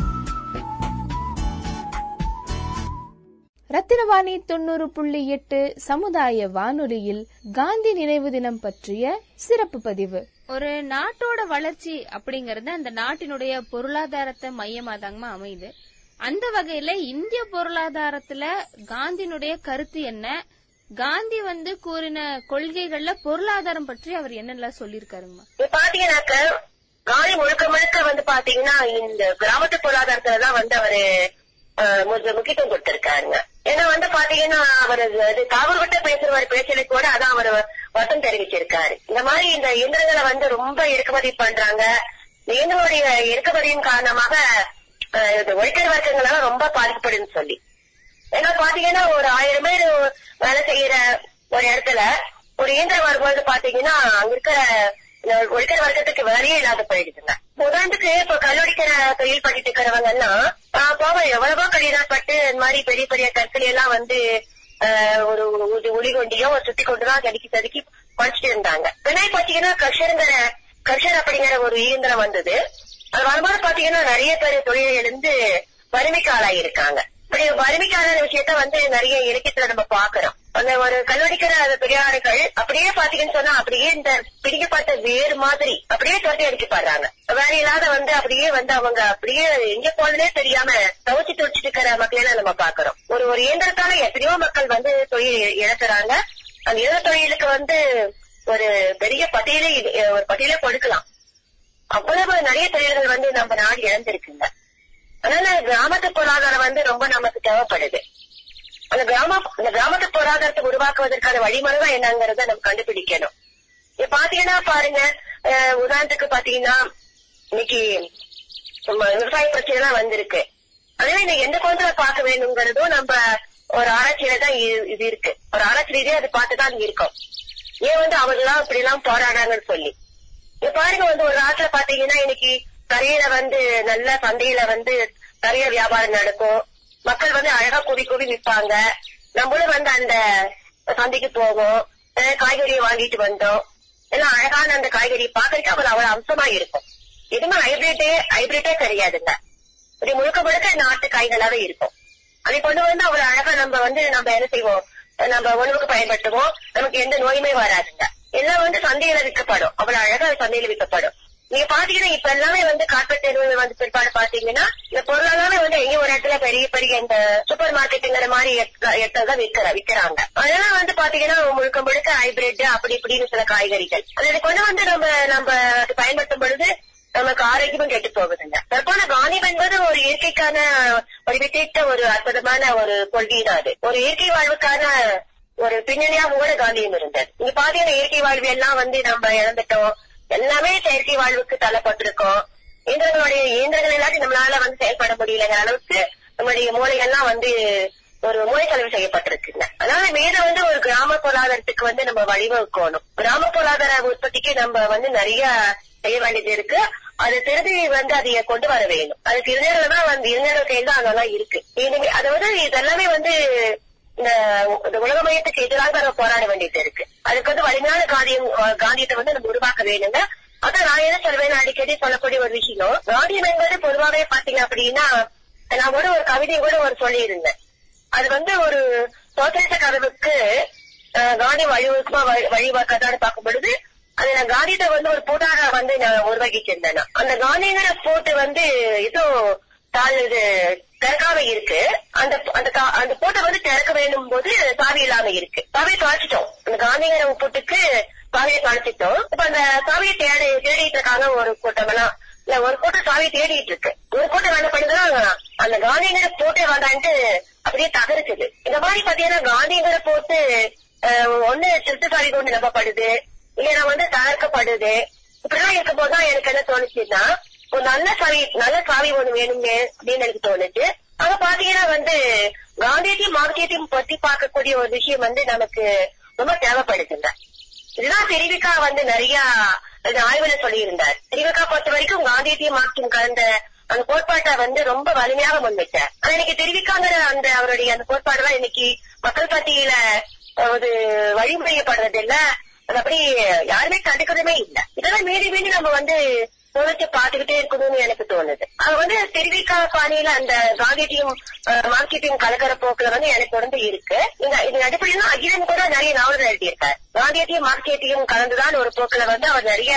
ரத்தினவாணி தொண்ணூறு புள்ளி எட்டு சமுதாய வானொலியில் காந்தி நினைவு தினம் பற்றிய சிறப்பு பதிவு. ஒரு நாட்டோட வளர்ச்சி அப்படிங்கறது அந்த நாட்டினுடைய பொருளாதாரத்தை மையமா தாங்கம்மா அமையுது. அந்த வகையில இந்திய பொருளாதாரத்துல காந்தியினுடைய கருத்து என்ன? காந்தி வந்து கூறின கொள்கைகள்ல பொருளாதாரம் பற்றி அவர் என்னெல்லாம் சொல்லியிருக்காருங்கம்மா பாத்தீங்கன்னாக்க காந்தி முழுக்க முழுக்க வந்து பாத்தீங்கன்னா இந்த கிராமத்து பொருளாதாரத்துல தான் வந்து அவரு முக்கியத்துவம் கொடுத்திருக்காருங்க. ஏன்னா வந்து பாத்தீங்கன்னா அவர் இது காவல் விட்டு பேசுறவர் பேச்சலை கூட அதான் அவர் வருத்தம் தெரிவிச்சிருக்காரு. இந்த மாதிரி இந்த இயந்திரங்களை வந்து ரொம்ப இறக்குமதி பண்றாங்க. இந்த இயந்திரங்களுடைய இறக்குமதியின் காரணமாக ஒழிக்கிற வர்க்கங்களால ரொம்ப பாதிக்கப்படுதுன்னு சொல்லி. ஏன்னா பாத்தீங்கன்னா ஒரு ஆயிரம் பேர் வேலை செய்யற ஒரு இடத்துல ஒரு இயந்திரம் வரும்போது பாத்தீங்கன்னா அங்க இருக்கிற இந்த வர்க்கத்துக்கு வேலையே இல்லாத போயிடுதுங்க. உதாரணத்துக்கு இப்ப கல்லூரிக்கிற தொழில் பண்ணிட்டு இருக்கிறவங்க எல்லாம் ஆஹ் எவ்வளவோ எவ்வளவோ கடினப்பட்டு இந்த மாதிரி பெரிய பெரிய கற்களை எல்லாம் வந்து ஒரு ஒளி கொண்டியோ ஒரு சுத்தி கொண்டுதான் தடுக்கி தடுக்கி படிச்சுட்டு இருந்தாங்க. பின்னாடி பாத்தீங்கன்னா கர்ஷருங்கிற கஷர் அப்படிங்கிற ஒரு இயந்திரம் வந்தது. அது வரும்போது பாத்தீங்கன்னா நிறைய பேர் தொழிலிருந்து வறுமைக்கு ஆளாயிருக்காங்க இப்படி வறுமைக்கான விஷயத்த வந்து நிறைய இலக்கியத்துல நம்ம பாக்குறோம் அந்த ஒரு கல்லூரிக்கிற அந்த பெரியார்கள் அப்படியே பாத்தீங்கன்னு சொன்னா அப்படியே இந்த பிடிக்கப்பட்ட வேறு மாதிரி அப்படியே துரத்தி அடிக்கப்படுறாங்க வேற இல்லாத வந்து அப்படியே வந்து அவங்க அப்படியே எங்க போனதே தெரியாம தவிச்சு துடிச்சிட்டு இருக்கிற மக்களெல்லாம் நம்ம பாக்குறோம் ஒரு ஒரு இயந்திரத்தால எத்தனையோ மக்கள் வந்து தொழில் இழக்கிறாங்க. அந்த இயந்திர தொழிலுக்கு வந்து ஒரு பெரிய பட்டியலே இது- ஒரு பட்டியலே கொடுக்கலாம். அவ்வளவு நிறைய தொழில்கள் வந்து நம்ம நாடு இழந்திருக்குங்க. அதனால கிராமத்து பொருளாதாரம் வந்து ரொம்ப நமக்கு தேவைப்படுது. அந்த கிராம அந்த கிராமத்து பொருளாதாரத்தை உருவாக்குவதற்கான வழிமுறை தான் என்னங்கறத நம்ம கண்டுபிடிக்கணும். இப்ப பாத்தீங்கன்னா பாருங்க அஹ், உதாரணத்துக்கு பாத்தீங்கன்னா இன்னைக்கு விவசாய பிரச்சனை எல்லாம் வந்திருக்கு. அதனால இன்னைக்கு எந்த கோணத்துல பார்க்க வேணுங்கிறதும் நம்ம ஒரு ஆராய்ச்சியில தான் இ- இது இருக்கு. ஒரு ஆராய்ச்சி ரீதியா அது பார்த்துதான் இருக்கும். ஏன் வந்து அவங்கெல்லாம் இப்படி எல்லாம் போராடுறாங்கன்னு சொல்லி. இப்ப பாருங்க வந்து ஒரு நாட்டுல பாத்தீங்கன்னா இன்னைக்கு கரையில வந்து நல்ல சந்தையில வந்து நிறைய வியாபாரம் நடக்கும். மக்கள் வந்து அழகா குவி குவி நிற்பாங்க நம்மளும் வந்து அந்த சந்தைக்கு போவோம். காய்கறியை வாங்கிட்டு வந்தோம். எல்லாம் அழகான அந்த காய்கறி பாக்குறதுக்கு அவ்வளவு அவ்வளவு அம்சமா இருக்கும். எதுவுமே ஹைபிரிட்டே ஹைபிரிட்டே கிடையாதுங்க இப்படி முழுக்க முழுக்க நாட்டு காய்களாவே இருக்கும். அதை கொண்டு வந்து அவ்வளவு அழகா நம்ம வந்து நம்ம என்ன செய்வோம்? நம்ம உணவுக்கு பயன்படுத்துவோம். நமக்கு எந்த நோயுமே வராதுங்க. எல்லாம் வந்து சந்தையில விற்கப்படும். அவ்வளவு அழகா அது சந்தையில விற்கப்படும். நீங்க பாத்தீங்கன்னா இப்ப எல்லாமே வந்து கார்பரேட் நிறுவனம் வந்து பிற்பாடு பாத்தீங்கன்னா இந்த பொருளாதாரம் வந்து எங்க ஒரு இடத்துல பெரிய பெரிய இந்த சூப்பர் மார்க்கெட்டுங்கிற மாதிரி இடத்துல தான் விற்கிற விற்கிறாங்க. அதெல்லாம் வந்து பாத்தீங்கன்னா முழுக்க முழுக்க ஹைபிரிட் அப்படி இப்படின்னு சில காய்கறிகள். அதை கொண்டு வந்து நம்ம நம்ம அது பயன்படுத்தும் பொழுது நமக்கு ஆரோக்கியமும் கெட்டு போகுதுங்க. தற்போது கானியம் என்பது ஒரு இயற்கைக்கான ஒரு வித்திட்ட ஒரு அற்புதமான ஒரு கொள்கை தான் அது. ஒரு இயற்கை வாழ்வுக்கான ஒரு பின்னணியா கூட காந்தியம் இருந்தது. இங்க பாத்தீங்கன்னா இயற்கை வாழ்வு எல்லாம் வந்து நம்ம இழந்துட்டோம். எல்லாமே செயற்கை வாழ்வுக்கு தள்ளப்பட்டிருக்கோம். இயந்திரங்களுடைய இயந்திரங்கள் எல்லாத்தையும் நம்மளால வந்து செயல்பட முடியலங்கிற அளவுக்கு நம்மளுடைய மூளைகள்லாம் வந்து ஒரு மூளை செலவு செய்யப்பட்டிருக்குங்க. அதனால மேல வந்து ஒரு கிராம பொருளாதாரத்துக்கு வந்து நம்ம வழிவகுக்கணும். கிராம பொருளாதார உற்பத்திக்கு நம்ம வந்து நிறைய செய்ய வேண்டியது இருக்கு. அது திரும்பி வந்து அதை கொண்டு வர வேணும். அதுக்கு இளைஞர்கள் தான் வந்து இளைஞர்கள் கையில் தான் அதெல்லாம் இருக்கு அதாவது இதெல்லாமே வந்து இந்த உலகமயத்துக்கு உலக மையத்துக்கு எதிராக நம்ம போராட வேண்டியது இருக்கு. அதுக்கு வந்து வலிமையான காந்தியம் காந்தியத்தை வந்து நம்ம உருவாக்க வேணுங்க. அதான் நான் என்ன சொல்வேன் அடிக்கடி சொல்லக்கூடிய ஒரு விஷயம். காந்தியம் என்பது பொதுவாகவே பாத்தீங்க அப்படின்னா நான் கூட ஒரு கவிதை கூட ஒரு சொல்லியிருந்தேன். அது வந்து ஒரு சோசியலிச கதவுக்கு காந்தி வழிவகுமா வழிவகுக்கதான்னு பார்க்கும் பொழுது அது நான் காந்தியத்தை வந்து ஒரு பூட்டாக வந்து நான் உருவாக்கிச்சிருந்தேன் அந்த காந்திங்கிற போட்டு வந்து இதோ தாழ் இது திறக்காம இருக்கு. அந்த அந்த அந்த போட்டை வந்து திறக்க வேண்டும் போது சாவி இல்லாம இருக்கு. சாவியை தொலைச்சிட்டோம். அந்த காந்திங்கிற போட்டுக்கு சாவியை தொலைச்சிட்டோம். இப்ப அந்த சாவியை தேடி தேடிட்டு இருக்காங்க ஒரு கூட்டமெல்லாம் இல்ல ஒரு கூட்டம் சாவியை தேடிட்டு இருக்கு. ஒரு கூட்டம் என்ன பண்ணுதுன்னா அந்த காந்திங்கிற போட்டே வேண்டான்ட்டு அப்படியே தகருக்குது. இந்த மாதிரி பாத்தீங்கன்னா காந்திங்கிற போட்டு ஒண்ணு திருட்டு சாவி கொண்டு நம்பப்படுது இல்லைன்னா வந்து தகர்க்கப்படுது. இப்படிலாம் இருக்கும் போதுதான் எனக்கு என்ன தோணுச்சுன்னா ஒரு நல்ல சாவி நல்ல சாவி ஒண்ணு வேணுமே அப்படின்னு எனக்கு தோணுச்சு. அங்க பாத்தீங்கன்னா வந்து காந்தியத்தையும் மார்க்கியத்தையும் பத்தி பார்க்கக்கூடிய ஒரு விஷயம் வந்து நமக்கு ரொம்ப தேவைப்படுதுங்க. இதுதான் தெரிவிக்கா வந்து நிறைய ஆய்வுல சொல்லியிருந்தார். தெரிவிக்கா பொறுத்த வரைக்கும் காந்தியத்தையும் மார்க்சியம் கலந்த அந்த கோட்பாட்டை வந்து ரொம்ப வலிமையாக முன்வைச்சார் ஆனா இன்னைக்கு தெரிவிக்காங்கிற அந்த அவருடைய அந்த கோட்பாடுலாம் இன்னைக்கு மக்கள் பத்தியில ஒரு வழிமுறையப்படுறது இல்ல அது அப்படி யாருமே கண்டுக்கிறதுமே இல்ல. இதெல்லாம் மீறி மீறி நம்ம வந்து உணர்ச்சி பாத்துக்கிட்டே இருக்கணும்னு எனக்கு தோணுது. அது வந்து தெரிவிக்கா பாணியில அந்த காந்தியத்தையும் மார்க்கெட்டையும் கலக்கிற போக்குல வந்து எனக்கு தொடர்ந்து இருக்கு. இந்த இது அடிப்படையில அகிலன் கூட நிறைய நாவல்கள் எழுதியிருக்காரு. காந்தியத்தையும் மார்க்கெட்டையும் கலந்துதான் ஒரு போக்குல வந்து அவர் நிறைய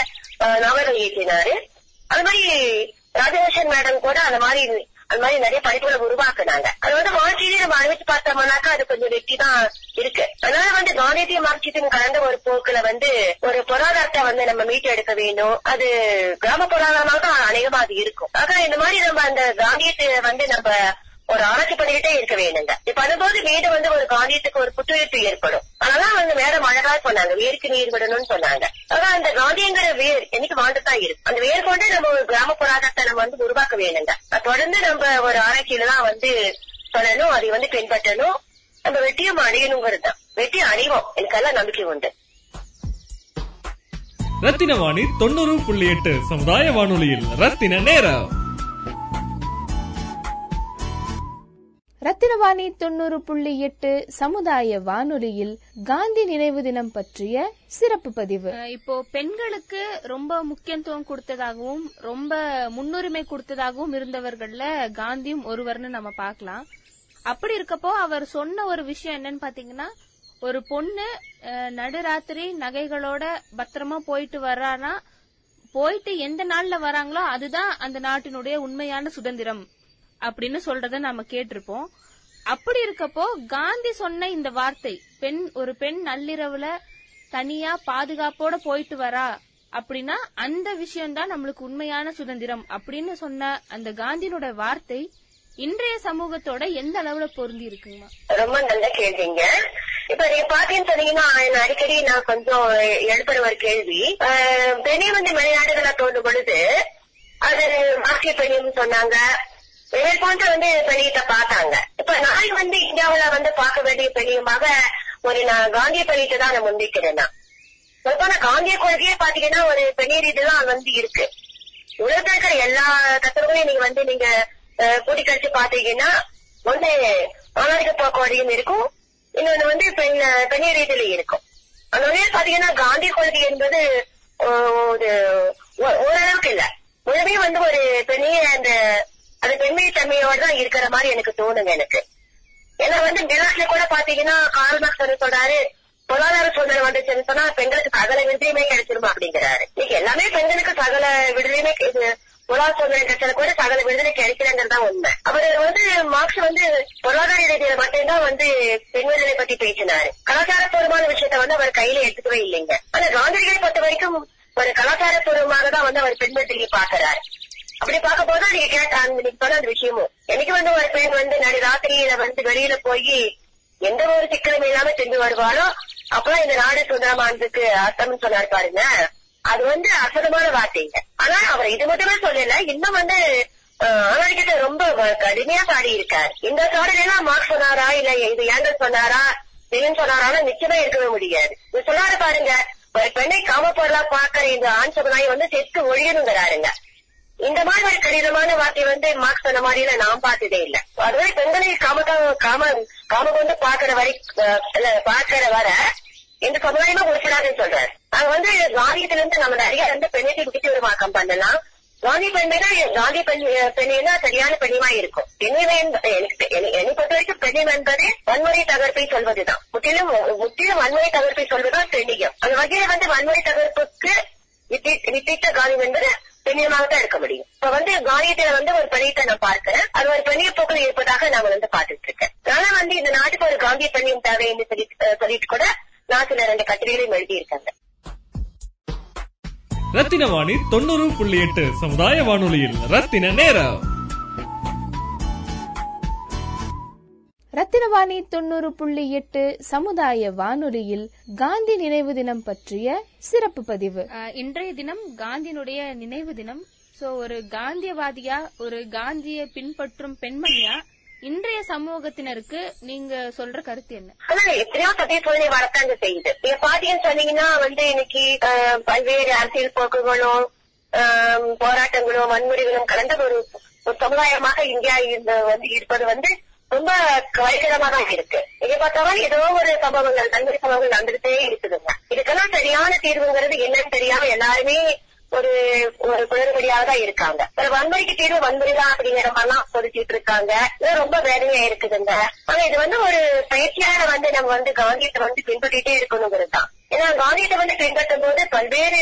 நாவல்கள் எழுதினாரு அது மாதிரி ராஜகோஷன் மேடம் கூட அந்த மாதிரி அது மாதிரி நிறைய படைப்புகளை உருவாக்குனாங்க. அது வந்து வாழ்க்கையிலேயே நம்ம அனுபவிச்சு பார்த்தோம்னாக்கா அது கொஞ்சம் வெற்றி தான் இருக்கு. அதனால வந்து காந்தியத்தையும் மார்க்சியத்தையும் கலந்த ஒரு போக்குல வந்து ஒரு பொருளாதாரத்தை வந்து நம்ம மீட்டு எடுக்க வேண்டும். அது கிராம பொருளாதாரமாக தான் அநேகமா அது இருக்கும். ஆக இந்த மாதிரி நம்ம அந்த காந்தியத்தை வந்து நம்ம ஒரு ஆராய்ச்சி பண்ணிக்கிட்டே இருக்க வேணுங்க இப்ப அதுபோது வீடு வந்து ஒரு காந்தியத்துக்கு ஒரு புத்துயிர்ப்பு ஏற்படும். அதனால வந்து மேடம் அழகா சொன்னாங்க. வேருக்கு நீர் விடணும்னு சொன்னாங்க. ஆனா அந்த காந்தியங்கிற வேர் என்னைக்கு வாழ்ந்துதான் இருக்கு. அந்த வேர் கொண்டு நம்ம ஒரு கிராம பொருளாதாரத்தை நம்ம வந்து உருவாக்க வேணுங்க தொடர்ந்து நம்ம ஒரு ஆராய்ச்சியில தான் வந்து சொல்லணும் அதை வந்து பின்பற்றணும். நம்ம வெற்றியும் அடையணுங்கிறது தான். வெற்றி அடைவோம். எனக்கு எல்லாம் நம்பிக்கை உண்டு. ரத்தின வாணி தொண்ணூறு புள்ளி எட்டு சமுதாய வானொலியில் ரத்தின நேரம். ரத்தினவாணி தொண்ணூறு புள்ளி எட்டு சமுதாய வானொலியில் காந்தி நினைவு தினம் பற்றிய சிறப்பு பதிவு. இப்போ பெண்களுக்கு ரொம்ப முக்கியத்துவம் கொடுத்ததாகவும் ரொம்ப முன்னுரிமை கொடுத்ததாகவும் இருந்தவர்கள்ல காந்தியும் ஒருவர்னு நம்ம பார்க்கலாம். அப்படி இருக்கப்போ அவர் சொன்ன ஒரு விஷயம் என்னன்னு பாத்தீங்கன்னா ஒரு பொண்ணு நடுராத்திரி நகைகளோட பத்திரமா போயிட்டு வர்றானா போயிட்டு எந்த நாள்ல வராங்களோ அதுதான் அந்த நாட்டினுடைய உண்மையான சுதந்திரம் அப்படின்னு சொல்றத நாம கேட்டிருப்போம். அப்படி இருக்கப்போ காந்தி சொன்ன இந்த வார்த்தை பெண் ஒரு பெண் நள்ளிரவுல தனியா பாதுகாப்போட போயிட்டு வரா அப்படின்னா அந்த விஷயம்தான் நம்மளுக்கு உண்மையான சுதந்திரம் அப்படின்னு சொன்ன அந்த காந்தியினோட வார்த்தை இன்றைய சமூகத்தோட எந்த அளவுல பொருந்தி இருக்குங்கம்மா? ரொம்ப நல்ல கேள்விங்க. இப்ப நீங்க பாத்தீங்கன்னு சொன்னீங்கன்னா அடிக்கடி நான் கொஞ்சம் எழுப்புற ஒரு கேள்வி. பெண்ணை வந்து வெளிநாடுகள தோன்றும் பொழுது அது மார்க்கிய பெண்ணின்னு சொன்னாங்க. மேற்கொண்டு வந்து பெண்ணியத்தை பார்த்தாங்க. இப்ப நாளைக்கு வந்து இந்தியாவுல வந்து பார்க்க வேண்டிய பெண்ணியமாக ஒரு நான் காந்திய பெண்ணியத்தை தான் நான் முன்வைக்கிறேன் நான் காந்திய கொள்கையே பாத்தீங்கன்னா ஒரு பெரிய ரீதியெல்லாம் வந்து இருக்கு. உலகத்துல இருக்கிற எல்லா தத்துவங்களையும் நீங்க வந்து நீங்க கூட்டி கழிச்சு பாத்தீங்கன்னா ஒண்ணு ஆணாதிக்க போக்குவரையும் இருக்கும். இன்னொன்னு வந்து பெண் பெண்ணிய ரீதியில இருக்கும். அந்த வகையில் பாத்தீங்கன்னா காந்தி கொள்கை என்பது ஒரு ஓரளவுக்கு இல்ல. முழுமே வந்து ஒரு பெண்ணிய அந்த அது பெண்மை தன்மையோட தான் இருக்கிற மாதிரி எனக்கு தோணுங்க எனக்கு. ஏன்னா வந்து மிலாஸ்ல கூட பாத்தீங்கன்னா கார்ல் வந்து சொல்றாரு பொருளாதார சூழ்நிலை வந்துச்சுன்னு சொன்னா பெண்களுக்கு சகல விடுதலையுமே கிடைச்சிருமா அப்படிங்கிறாரு. இன்னைக்கு எல்லாமே பெண்களுக்கு சகல விடுதலையுமே பொருளாதார சூழ்நிலை கிடைச்சது கூட சகல விடுதலை கிடைக்கிறங்கிறது தான் உண்மை. அவர் வந்து மார்க்ஸ் வந்து பொருளாதார ரீதியில மட்டும்தான் வந்து பெண் விடுதலை பத்தி பேசினாரு. கலாச்சாரபூர்வமான விஷயத்த வந்து அவர் கையில எடுத்துக்கவே இல்லைங்க. ஆனா காந்தியடிகளை பொறுத்த வரைக்கும் ஒரு கலாச்சாரபூர்வமாக தான் வந்து அவர் பெண் விடுதலையை பாக்குறாரு அப்படி பார்க்க போது நீங்க கேட்ட அந்த நீங்க சொன்ன அந்த விஷயமும் எனக்கு வந்து ஒரு பெண் வந்து நான் ராத்திரியில வந்து வெளியில போய் எந்த ஒரு சிக்கலும் இல்லாம செஞ்சு வருவாரோ அப்பதான் இந்த நாடு சுதந்திரமானதுக்கு அர்த்தம்னு சொன்னாரு பாருங்க. அது வந்து அற்புதமான வார்த்தைங்க. ஆனா அவர் இது மட்டுமே சொல்லல இன்னும் வந்து ஆனாடிக்கிட்ட ரொம்ப கடுமையா பாடி இருக்காரு இந்த சாடலாம் மார்க் சொன்னாரா இல்ல இது ஏங்கல் சொன்னாரா லெனின் சொன்னாரா நிச்சயமா இருக்கவே முடியாது. இது சொன்னாரு பாருங்க ஒரு பெண்ணை காமப்பொருளா பாக்குற இந்த ஆண் சமுதாயம் வந்து செத்து ஒழியணுங்கிறாருங்க. இந்த மாதிரி ஒரு கடினமான வார்த்தை வந்து மார்க்ஸ் சொன்ன மாதிரி எல்லாம் நான் பார்த்ததே இல்ல. அதுவே பெண்களை காம காம காம கொண்டு பாக்குற வரை பாக்குற வர இந்த சமுதாயமா உறுப்பினாருன்னு சொல்றாரு. அது வந்து ராணியத்துல இருந்து நம்ம நிறைய வந்து பெண்ணியத்தை விட்டு ஒரு மாக்கம் பண்ணலாம். காந்தி பெண்மைனா காந்தி பெண் பெண்ணினா சரியான பெண்ணிமா இருக்கும். பெண்ணிமை எனக்கு என்னை பொறுத்த வரைக்கும் பெண்ணியம் என்பது வன்முறை தகர்ப்பை சொல்வதுதான். முற்றிலும் முற்றிலும் வன்முறை தகர்ப்பை சொல்வதுதான் பெண்ணியம். அந்த வகையில வந்து வன்முறை தகர்ப்புக்கு வித்தி- வித்திட்ட காரியம் என்பது பெண்ணியமாக தான் இருக்க முடியும். இப்ப வந்து காரியத்துல வந்து ஒரு பெண்ணியத்தை நான் பார்க்கிறேன். அது ஒரு பெண்ணிய போக்கள் இருப்பதாக நான் வந்து பார்த்துட்டு இருக்கேன் ஆனா வந்து இந்த நாட்டுக்கு ஒரு காந்திய பெண்ணியம் தேவை சொல்லி சொல்லிட்டு சொல்லிட்டு கூட நான் சில ரெண்டு கட்டுரைகளையும் எழுதியிருக்காங்க. ரத்தின வாணி தொண்ணூறு புள்ளி எட்டு சமுதாய வானொலியில் ரத்தின நேரம். ரத்தினவாணி தொண்ணூறு புள்ளி எட்டு சமுதாய வானொலியில் காந்தி நினைவு தினம் பற்றிய சிறப்பு பதிவு. இன்றைய தினம் காந்தியினுடைய நினைவு தினம். சோ ஒரு காந்தியவாதியா ஒரு காந்தியை பின்பற்றும் பெண்மணியா? இன்றைய சமூகத்தினருக்கு நீங்க சொல்ற கருத்து என்ன? ஆனா எத்தனையோ சத்திய சூழ்நிலை வரத்தாங்க செய்யுது. நீங்க பாத்தீங்கன்னு சொன்னீங்கன்னா வந்து இன்னைக்கு பல்வேறு அரசியல் போக்குகளும் போராட்டங்களும் வன்முறைகளும் கலந்த ஒரு சமுதாயமாக இந்தியா இந்த வந்து இருப்பது வந்து ரொம்ப கவலைக்கிடமா தான் இருக்கு. இங்க பார்த்தாலும் ஏதோ ஒரு சம்பவங்கள் நன்மை சம்பவங்கள் நடந்துகிட்டே இருக்குதுங்க. இதுக்கெல்லாம் சரியான தீர்வுங்கிறது என்னன்னு தெரியாம எல்லாருமே ஒரு ஒரு குளறுபடியாக தான் இருக்காங்க. ஒரு வன்முறைக்கு தீர்வு வன்முறை தான் அப்படிங்கிற மாதிரிலாம் சொல்லிட்டு இருக்காங்க. இது ரொம்ப வேதனையா இருக்குதுங்க. ஆனா இது வந்து ஒரு பயிற்சியாக வந்து நம்ம வந்து காந்தியத்தை வந்து பின்பற்றிட்டே இருக்கணுங்கிறது தான். ஏன்னா காந்தியத்தை வந்து பின்பற்றும் போது பல்வேறு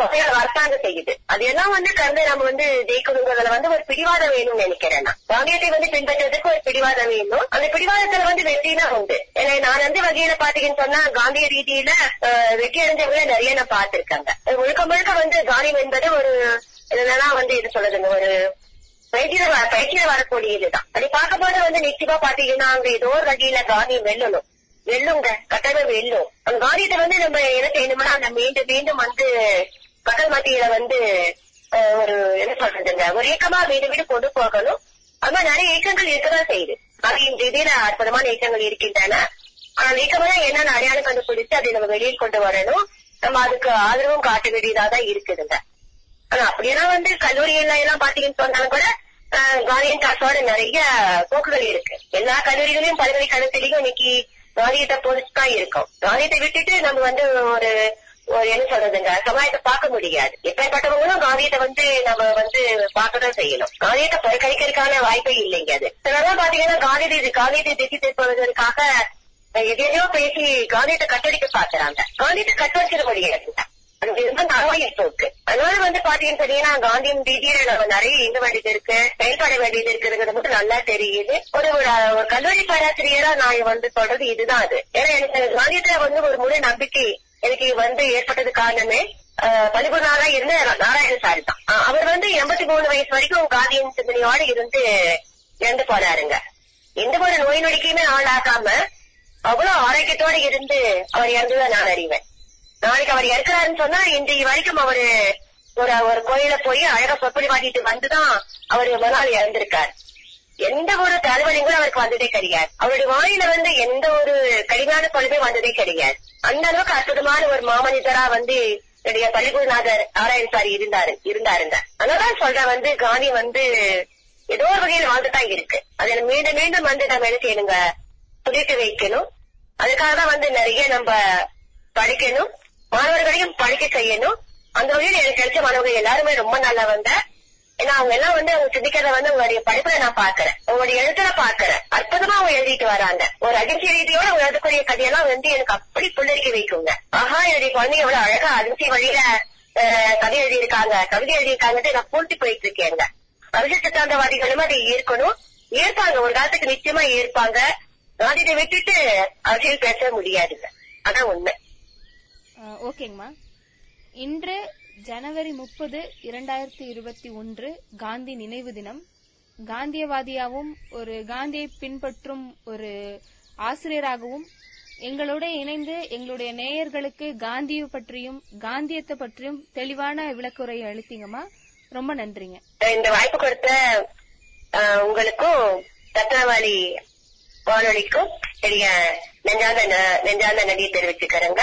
தொகைகள் அரசாங்கம் செய்யுது. அது எல்லாம் வந்து கடந்து நம்ம வந்து ஜெயிக்கணுங்கிறதுல வந்து ஒரு பிடிவாதம் வேணும்னு நினைக்கிறேன் நான். காந்தியத்தை வந்து பின்பற்றதுக்கு ஒரு பிடிவாதம் வேணும். அந்த பிடிவாதத்துல வந்து வெற்றினா உண்டு. ஏன்னா நான் வந்து வகையில பாத்தீங்கன்னு சொன்னா காந்திய ரீதியில வெற்றி அடைஞ்சவங்கள நிறைய நான் பார்த்திருக்காங்க. முழுக்க முழுக்க வந்து காந்தியம் என்பது ஒரு என்னன்னா வந்து இது சொல்றதுங்க ஒரு பயிற்சியில பயிற்சியில வரக்கூடிய இதுதான் அப்படி பார்க்கும்போது வந்து நிச்சயமா பாத்தீங்கன்னா அங்க ஏதோ ஒரு வகையில காந்தியம் வெல்லணும். வெல்லுங்க கட்டாயம் வெல்லும். அந்த காந்தியத்தை வந்து நம்ம என்ன செய்யணும்னா அந்த மீண்டும் மீண்டும் வந்து மக்கள் மத்தியில வந்து ஒரு என்ன சொல்றதுங்க ஒரு இயக்கமா வீடு வீடு கொண்டு போகணும். அது நிறைய இயக்கங்கள் இருக்கதான் செய்யுது. காந்தியின் ரீதியில அற்புதமான இயக்கங்கள் இருக்கின்றன. ஆனா இயக்கமெல்லாம் என்னென்ன அடையாளம் கண்டுபிடிச்சு அதை நம்ம வெளியில் கொண்டு வரணும். நம்ம அதுக்கு ஆதரவும் காட்ட வேண்டியதா தான் இருக்குதுங்க ஆனா அப்படியெல்லாம் வந்து கல்லூரிகள்ல எல்லாம் பாத்தீங்கன்னு சொன்னாலும் கூட ஆஹ், காந்தியன் காசோட நிறைய போக்குகள் இருக்கு. எல்லா கல்லூரிகளையும் பல்கலைக்கழகத்திலையும் இன்னைக்கு காந்தியத்தை பொறுத்து தான் இருக்கும். காந்தியத்தை விட்டுட்டு நம்ம வந்து ஒரு ஒரு என்ன சொல்றதுங்க? சமுதாயத்தை பார்க்க முடியாது. எப்பேற்பட்டவங்களும் காந்தியத்தை வந்து நம்ம வந்து பார்க்கதான் செய்யணும். காந்தியத்தை பரிகரிக்கிறதுக்கான வாய்ப்பே இல்லைங்க அது. சிலதான் பாத்தீங்கன்னா காந்தியத்தை காந்தியத்தை திட்டி திருப்பதற்காக எதையோ பேசி காந்தியத்தை கட்டடிக்க பாக்குறாங்க காந்தியத்தை கட்ட வச்சிட முடியாது. அதனால வந்து பாத்தீங்கன்னு சொன்னீங்கன்னா காந்தியின் ரீதியில நம்ம நிறைய இயங்க வேண்டியது இருக்கு செயல்பட வேண்டியது இருக்குங்கிறது மட்டும் நல்லா தெரியுது. ஒரு ஒரு ஒரு கல்லூரி பேராசிரியரா நான் வந்து சொல்றது இதுதான் அது. ஏன்னா எனக்கு காந்தியத்துல வந்து ஒரு முழு நம்பிக்கை எனக்கு வந்து ஏற்பட்டது காரணமே ஆஹ், பள்ளிக்கூடாரா இருந்த நாராயணசாரி தான். அவர் வந்து எண்பத்தி மூணு வயசு வரைக்கும் காந்தியின் சிந்தனையோட இருந்து இறந்து போனாருங்க. எந்த ஒரு நோய் நொடிக்குமே ஆளாகாம அவ்வளவு ஆரோக்கியத்தோட இருந்து அவர் இறந்ததை நான் அறிவேன். நாளைக்கு அவர் இறக்குறாருன்னு சொன்னா இன்றைய வரைக்கும் அவரு ஒரு ஒரு கோயில போய் அழகா சொப்படி வாங்கிட்டு வந்துதான் அவர் மறுநாள் இறந்திருக்காரு. எந்த ஒரு தலைவலியும் கூட அவருக்கு வந்ததே கிடையாது. அவருடைய வாயில வந்து எந்த ஒரு கடுமையான பொழுதே வந்ததே கிடையாது. அந்த அளவுக்கு அற்புதமான ஒரு மாமனிதரா வந்து என்னுடைய பள்ளிக்குருநாதர் நாராயணசாரி இருந்தாரு இருந்தாருங்க அதனாலதான் சொல்றேன் வந்து காந்தி வந்து ஏதோ ஒரு வகையில் வாழ்ந்துதான் இருக்கு. அதை மீண்டும் மீண்டும் வந்து நம்ம என்ன செய்யணுங்க? புதிட்டு வைக்கணும். அதுக்காக தான் வந்து நிறைய நம்ம படிக்கணும். மாணவர்களையும் படிக்க செய்யணும். அந்த வகையில் எனக்கு கிடைச்ச மாணவர்கள் எல்லாருமே ரொம்ப நல்லா வந்த ஏன்னா அவங்க எல்லாம் வந்து அவங்க சிந்திக்கிறத வந்து உங்களுடைய படிப்புல நான் பாக்குறேன் உங்களுடைய எழுத்துல பாக்குறேன் அற்புதமா அவங்க எழுதிட்டு வராங்க. ஒரு அதிர்ச்சி ரீதியோட அவங்க எழுதக்கூடிய கதையெல்லாம் வந்து எனக்கு அப்படி புல்லரிக்க வைக்குங்க. ஆஹா என்னுடைய குழந்தைங்க எவ்வளவு அழகா அதிர்ச்சி வழியில கதை எழுதியிருக்காங்க. கவிதை எழுதியிருக்காங்கன்னு நான் பூர்த்தி போயிட்டு இருக்கேங்க அரசியல் சித்தாந்தவாதிகளும் அதை ஏற்கணும் ஏற்பாங்க ஒரு காலத்துக்கு நிச்சயமா ஏற்பாங்க நான் விட்டுட்டு அரசியல் பேச முடியாதுங்க. அதான் உண்மை. ஓகேங்கம்மா. இன்று ஜனவரி முப்பது இரண்டாயிரத்தி இருபத்தி ஒன்று காந்தி நினைவு தினம். காந்தியவாதியாகவும் ஒரு காந்தியை பின்பற்றும் ஒரு ஆசிரியராகவும் எங்களோட இணைந்து எங்களுடைய நேயர்களுக்கு காந்தியை பற்றியும் காந்தியத்தை பற்றியும் தெளிவான விளக்குரை அளித்தீங்கம்மா. ரொம்ப நன்றிங்க. இந்த வாய்ப்பு கொடுத்த உங்களுக்கும் ரத்னவாளி வானொலிக்கும் பெரிய நெஞ்சார்ந்த நெஞ்சார்ந்த நன்றியை தெரிவிச்சுக்கிறேங்க.